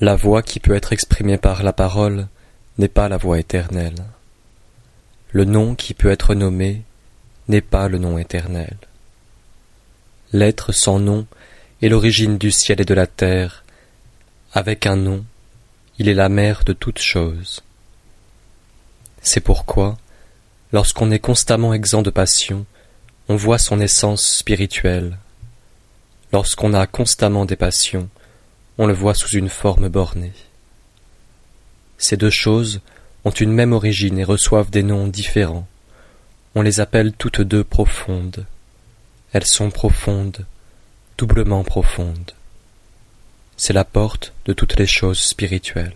La voix qui peut être exprimée par la parole n'est pas la voix éternelle. Le nom qui peut être nommé n'est pas le nom éternel. L'être sans nom est l'origine du ciel et de la terre. Avec un nom, il est la mère de toutes choses. C'est pourquoi, lorsqu'on est constamment exempt de passion, on voit son essence spirituelle. Lorsqu'on a constamment des passions, on le voit sous une forme bornée. Ces deux choses ont une même origine et reçoivent des noms différents. On les appelle toutes deux profondes. Elles sont profondes, doublement profondes. C'est la porte de toutes les choses spirituelles.